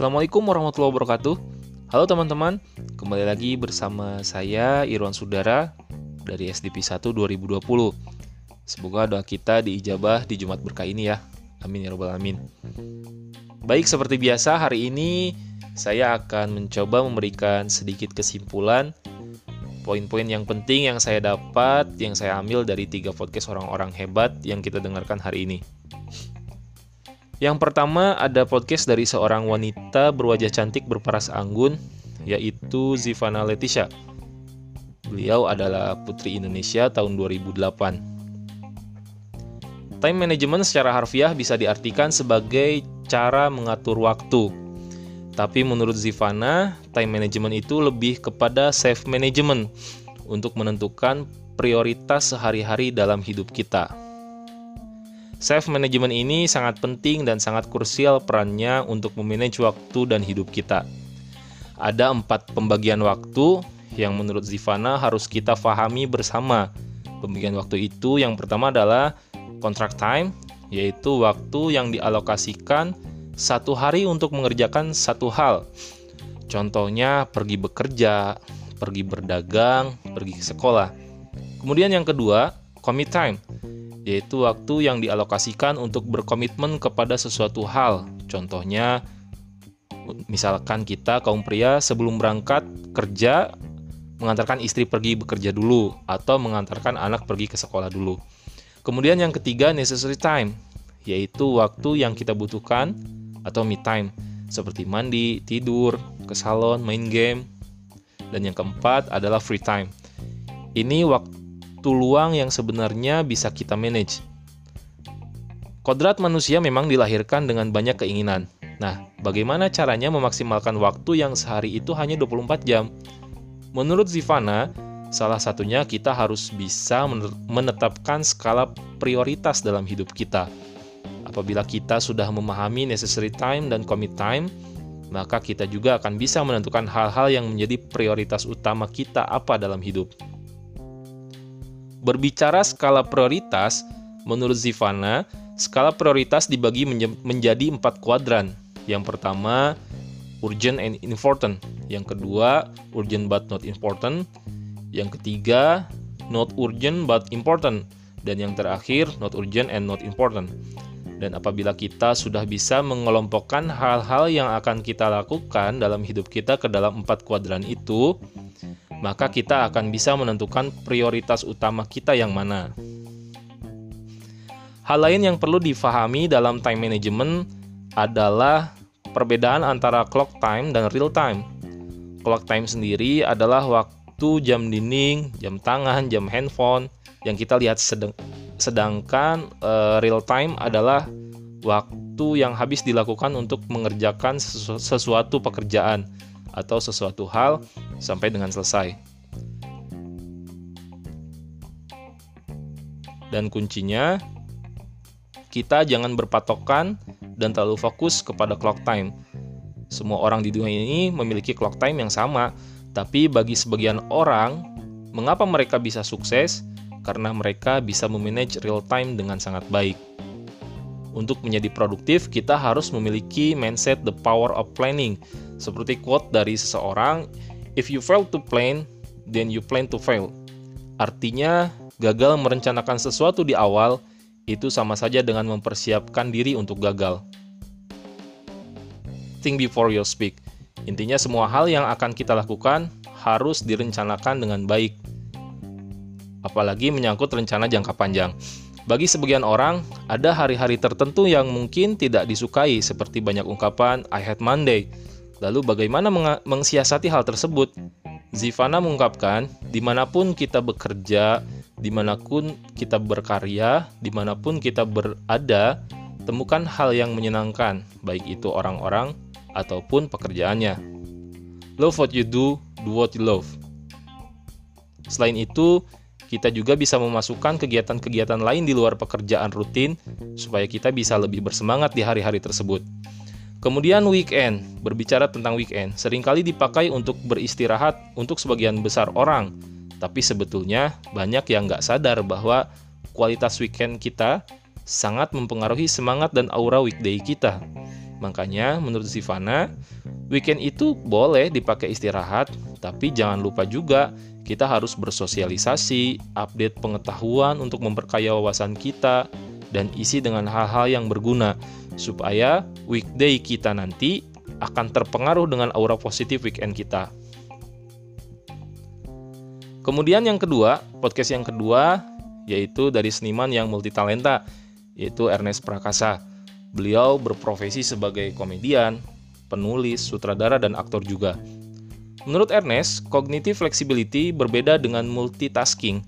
Assalamualaikum warahmatullahi wabarakatuh. Halo teman-teman, kembali lagi bersama saya Irwan Sudara dari SDP 1 2020. Semoga doa kita diijabah di Jumat berkah ini ya. Amin ya robbal alamin. Baik, seperti biasa hari ini saya akan mencoba memberikan sedikit kesimpulan poin-poin yang penting yang saya dapat, yang saya ambil dari tiga podcast orang-orang hebat yang kita dengarkan hari ini. Yang pertama ada podcast dari seorang wanita berwajah cantik berparas anggun, yaitu Zivana Leticia. Beliau adalah putri Indonesia tahun 2008. Time management secara harfiah bisa diartikan sebagai cara mengatur waktu. Tapi menurut Zivana, time management itu lebih kepada self management untuk menentukan prioritas sehari-hari dalam hidup kita. Self management ini sangat penting dan sangat krusial perannya untuk memanage waktu dan hidup kita. Ada empat pembagian waktu yang menurut Zivana harus kita fahami bersama. Pembagian waktu itu yang pertama adalah contract time, yaitu waktu yang dialokasikan satu hari untuk mengerjakan satu hal. Contohnya pergi bekerja, pergi berdagang, pergi ke sekolah. Kemudian yang kedua, commit time yaitu waktu yang dialokasikan untuk berkomitmen kepada sesuatu hal. Contohnya, misalkan kita kaum pria sebelum berangkat kerja mengantarkan istri pergi bekerja dulu atau mengantarkan anak pergi ke sekolah dulu. Kemudian yang ketiga necessary time, yaitu waktu yang kita butuhkan atau me time seperti mandi, tidur, ke salon, main game. Dan yang keempat adalah free time. Ini waktu waktu luang yang sebenarnya bisa kita manage. Kodrat manusia memang dilahirkan dengan banyak keinginan. Nah, bagaimana caranya memaksimalkan waktu yang sehari itu hanya 24 jam? Menurut Zivana, salah satunya kita harus bisa menetapkan skala prioritas dalam hidup kita. Apabila kita sudah memahami necessary time dan commit time, maka kita juga akan bisa menentukan hal-hal yang menjadi prioritas utama kita apa dalam hidup. Berbicara skala prioritas, menurut Zivana, skala prioritas dibagi menjadi empat kuadran. Yang pertama, urgent and important. Yang kedua, urgent but not important. Yang ketiga, not urgent but important. Dan yang terakhir, not urgent and not important. Dan apabila kita sudah bisa mengelompokkan hal-hal yang akan kita lakukan dalam hidup kita ke dalam empat kuadran itu, maka kita akan bisa menentukan prioritas utama kita yang mana. Hal lain yang perlu difahami dalam time management adalah perbedaan antara clock time dan real time. Clock time sendiri adalah waktu jam dinding, jam tangan, jam handphone yang kita lihat sedang sedangkan uh, real time adalah waktu yang habis dilakukan untuk mengerjakan sesu sesuatu pekerjaan atau sesuatu hal sampai dengan selesai. Dan kuncinya, kita jangan berpatokan dan terlalu fokus kepada clock time. Semua orang di dunia ini memiliki clock time yang sama, tapi bagi sebagian orang, mengapa mereka bisa sukses? Karena mereka bisa memanage real time dengan sangat baik. Untuk menjadi produktif, kita harus memiliki mindset the power of planning. Seperti quote dari seseorang, if you fail to plan, then you plan to fail. Artinya, gagal merencanakan sesuatu di awal itu sama saja dengan mempersiapkan diri untuk gagal. Think before you speak. Intinya semua hal yang akan kita lakukan harus direncanakan dengan baik. Apalagi menyangkut rencana jangka panjang. Bagi sebagian orang, ada hari-hari tertentu yang mungkin tidak disukai, seperti banyak ungkapan "I hate Monday". Lalu, bagaimana meng mengsiasati hal tersebut? Zivana mengungkapkan, di mana pun kita bekerja, di mana pun kita berkarya, di mana pun kita berada, temukan hal yang menyenangkan, baik itu orang-orang ataupun pekerjaannya. Love what you do, do what you love. Selain itu, kita juga bisa memasukkan kegiatan-kegiatan lain di luar pekerjaan rutin supaya kita bisa lebih bersemangat di hari-hari tersebut. Kemudian weekend, berbicara tentang weekend, sering kali dipakai untuk beristirahat untuk sebagian besar orang, tapi sebetulnya banyak yang nggak sadar bahwa kualitas weekend kita sangat mempengaruhi semangat dan aura weekday kita. Makanya menurut Zivana, weekend itu boleh dipakai istirahat, tapi jangan lupa juga kita harus bersosialisasi, update pengetahuan untuk memperkaya wawasan kita, dan isi dengan hal-hal yang berguna, supaya weekday kita nanti akan terpengaruh dengan aura positif weekend kita. Kemudian yang kedua, podcast yang kedua yaitu dari seniman yang multitalenta, yaitu Ernest Prakasa. Beliau berprofesi sebagai komedian, penulis, sutradara, dan aktor juga. Menurut Ernest, cognitive flexibility berbeda dengan multitasking,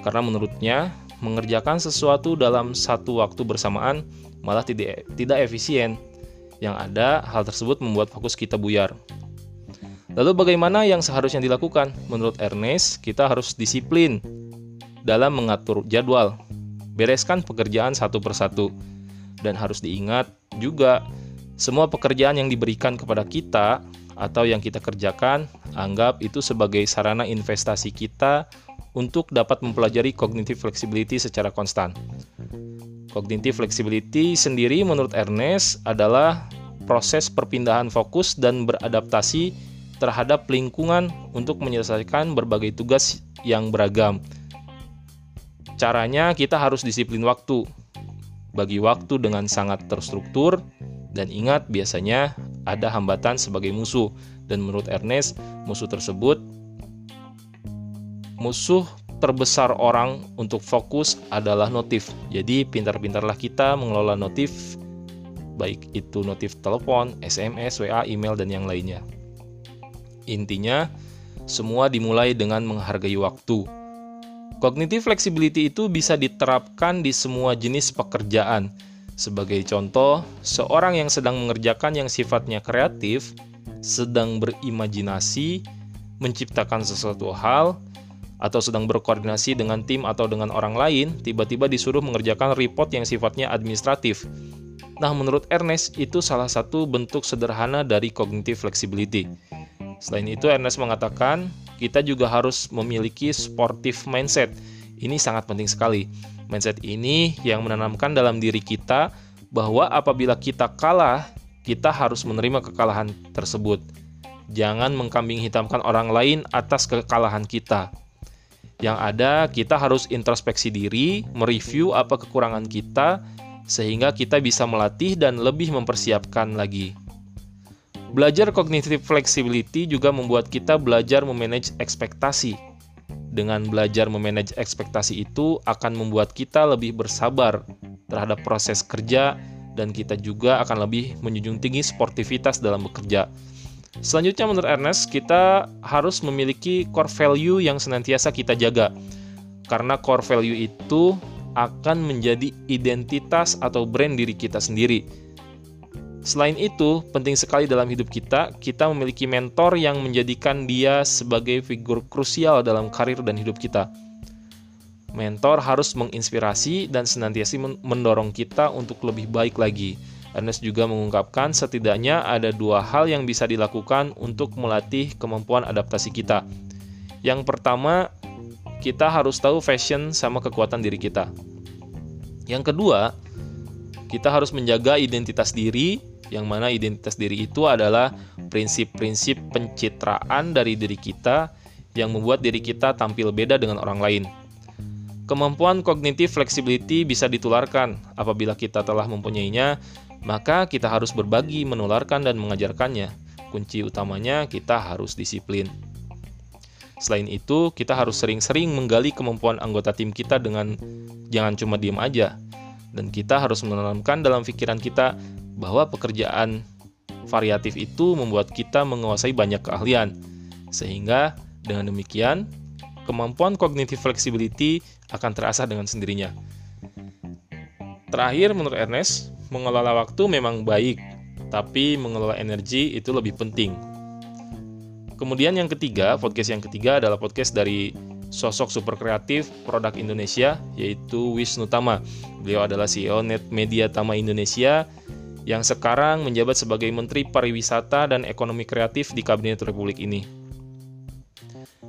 karena menurutnya mengerjakan sesuatu dalam satu waktu bersamaan malah tidak, tidak efisien. Yang ada, hal tersebut membuat fokus kita buyar. Lalu bagaimana yang seharusnya dilakukan? Menurut Ernest, kita harus disiplin dalam mengatur jadwal. Bereskan pekerjaan satu persatu dan harus diingat juga semua pekerjaan yang diberikan kepada kita atau yang kita kerjakan, anggap itu sebagai sarana investasi kita untuk dapat mempelajari cognitive flexibility secara konstan. Cognitive flexibility sendiri menurut Ernest adalah proses perpindahan fokus dan beradaptasi terhadap lingkungan untuk menyelesaikan berbagai tugas yang beragam. Caranya kita harus disiplin waktu, bagi waktu dengan sangat terstruktur dan ingat biasanya ada hambatan sebagai musuh dan menurut Ernest musuh tersebut musuh terbesar orang untuk fokus adalah notif. Jadi pintar-pintarlah kita mengelola notif baik itu notif telepon, SMS, WA, email dan yang lainnya. Intinya semua dimulai dengan menghargai waktu Cognitive flexibility itu bisa diterapkan di semua jenis pekerjaan. Sebagai contoh, seorang yang sedang mengerjakan yang sifatnya kreatif, sedang berimajinasi, menciptakan sesuatu hal, atau sedang berkoordinasi dengan tim atau dengan orang lain, tiba-tiba disuruh mengerjakan report yang sifatnya administratif. Nah, menurut Ernest, itu salah satu bentuk sederhana dari cognitive flexibility. Selain itu, Ernest mengatakan kita juga harus memiliki sportif mindset. Ini sangat penting sekali. Mindset ini yang menanamkan dalam diri kita bahwa apabila kita kalah, kita harus menerima kekalahan tersebut. Jangan mengkambing hitamkan orang lain atas kekalahan kita. Yang ada, kita harus introspeksi diri, mereview apa kekurangan kita, sehingga kita bisa melatih dan lebih mempersiapkan lagi. Belajar cognitive flexibility juga membuat kita belajar memanage ekspektasi. Dengan belajar memanage ekspektasi itu akan membuat kita lebih bersabar terhadap proses kerja dan kita juga akan lebih menjunjung tinggi sportivitas dalam bekerja. Selanjutnya menurut Ernest, kita harus memiliki core value yang senantiasa kita jaga. Karena core value itu akan menjadi identitas atau brand diri kita sendiri Selain itu, penting sekali dalam hidup kita, kita memiliki mentor yang menjadikan dia sebagai figur krusial dalam karir dan hidup kita. Mentor harus menginspirasi dan senantiasa mendorong kita untuk lebih baik lagi. Ernest juga mengungkapkan setidaknya ada dua hal yang bisa dilakukan untuk melatih kemampuan adaptasi kita. Yang pertama, kita harus tahu fashion sama kekuatan diri kita. Yang kedua, kita harus menjaga identitas diri yang mana identitas diri itu adalah prinsip-prinsip pencitraan dari diri kita yang membuat diri kita tampil beda dengan orang lain. Kemampuan kognitif flexibility bisa ditularkan apabila kita telah mempunyainya, maka kita harus berbagi, menularkan, dan mengajarkannya. Kunci utamanya kita harus disiplin. Selain itu, kita harus sering-sering menggali kemampuan anggota tim kita dengan jangan cuma diem aja. Dan kita harus menanamkan dalam pikiran kita bahwa pekerjaan variatif itu membuat kita menguasai banyak keahlian. Sehingga dengan demikian, kemampuan cognitive flexibility akan terasa dengan sendirinya. Terakhir, menurut Ernest, mengelola waktu memang baik, tapi mengelola energi itu lebih penting. Kemudian yang ketiga, podcast yang ketiga adalah podcast dari sosok super kreatif produk Indonesia, yaitu Wisnu Tama. Beliau adalah CEO Net Media Tama Indonesia yang sekarang menjabat sebagai Menteri Pariwisata dan Ekonomi Kreatif di Kabinet Republik ini.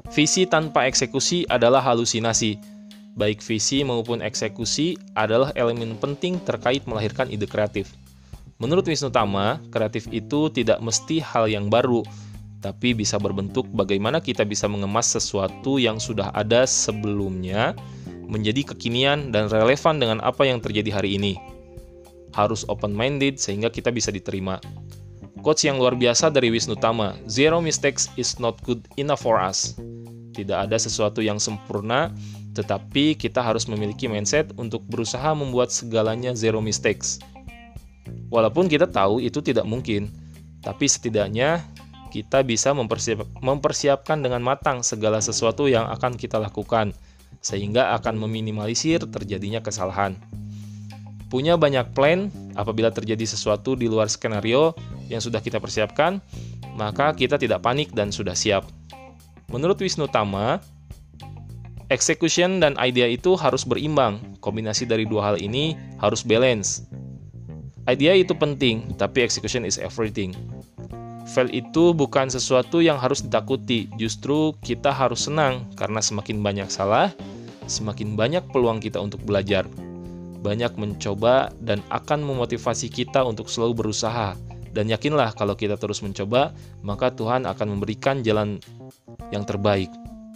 Visi tanpa eksekusi adalah halusinasi. Baik visi maupun eksekusi adalah elemen penting terkait melahirkan ide kreatif. Menurut Wisnu Tama, kreatif itu tidak mesti hal yang baru, tapi bisa berbentuk bagaimana kita bisa mengemas sesuatu yang sudah ada sebelumnya menjadi kekinian dan relevan dengan apa yang terjadi hari ini. Harus open-minded sehingga kita bisa diterima. Quotes yang luar biasa dari Wisnu Tama, Zero mistakes is not good enough for us. Tidak ada sesuatu yang sempurna, tetapi kita harus memiliki mindset untuk berusaha membuat segalanya zero mistakes. Walaupun kita tahu itu tidak mungkin, tapi setidaknya kita bisa mempersiap, mempersiapkan dengan matang segala sesuatu yang akan kita lakukan, sehingga akan meminimalisir terjadinya kesalahan. Punya banyak plan, apabila terjadi sesuatu di luar skenario yang sudah kita persiapkan, maka kita tidak panik dan sudah siap. Menurut Wisnu Tama, execution dan idea itu harus berimbang. Kombinasi dari dua hal ini harus balance. Idea itu penting, tapi execution is everything. Fail itu bukan sesuatu yang harus ditakuti, justru kita harus senang karena semakin banyak salah, semakin banyak peluang kita untuk belajar. Banyak mencoba dan akan memotivasi kita untuk selalu berusaha. Dan yakinlah kalau kita terus mencoba, maka Tuhan akan memberikan jalan yang terbaik.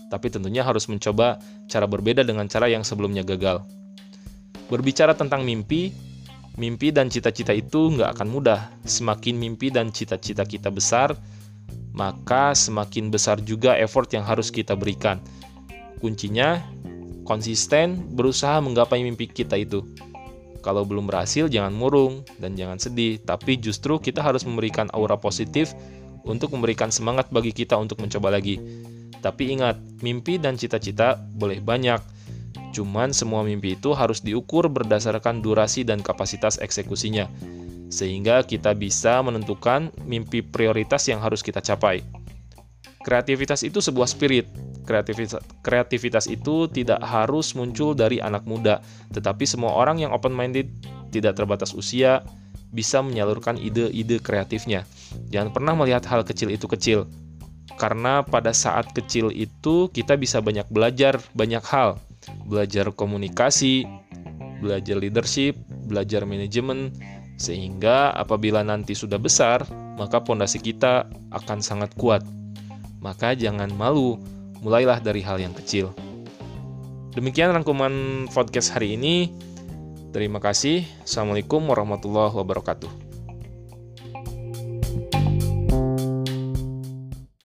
Tapi tentunya harus mencoba cara berbeda dengan cara yang sebelumnya gagal. Berbicara tentang mimpi, mimpi dan cita-cita itu nggak akan mudah. Semakin mimpi dan cita-cita kita besar, maka semakin besar juga effort yang harus kita berikan. Kuncinya konsisten berusaha menggapai mimpi kita itu. Kalau belum berhasil, jangan murung dan jangan sedih, tapi justru kita harus memberikan aura positif untuk memberikan semangat bagi kita untuk mencoba lagi. Tapi ingat, mimpi dan cita-cita boleh banyak, cuman semua mimpi itu harus diukur berdasarkan durasi dan kapasitas eksekusinya, sehingga kita bisa menentukan mimpi prioritas yang harus kita capai. Kreativitas itu sebuah spirit, kreativitas, kreativitas itu tidak harus muncul dari anak muda, tetapi semua orang yang open-minded, tidak terbatas usia, bisa menyalurkan ide-ide kreatifnya. Jangan pernah melihat hal kecil itu kecil, karena pada saat kecil itu kita bisa banyak belajar banyak hal, belajar komunikasi, belajar leadership, belajar manajemen, sehingga apabila nanti sudah besar, maka pondasi kita akan sangat kuat. Maka jangan malu mulailah dari hal yang kecil. Demikian rangkuman podcast hari ini. Terima kasih. Assalamualaikum warahmatullahi wabarakatuh.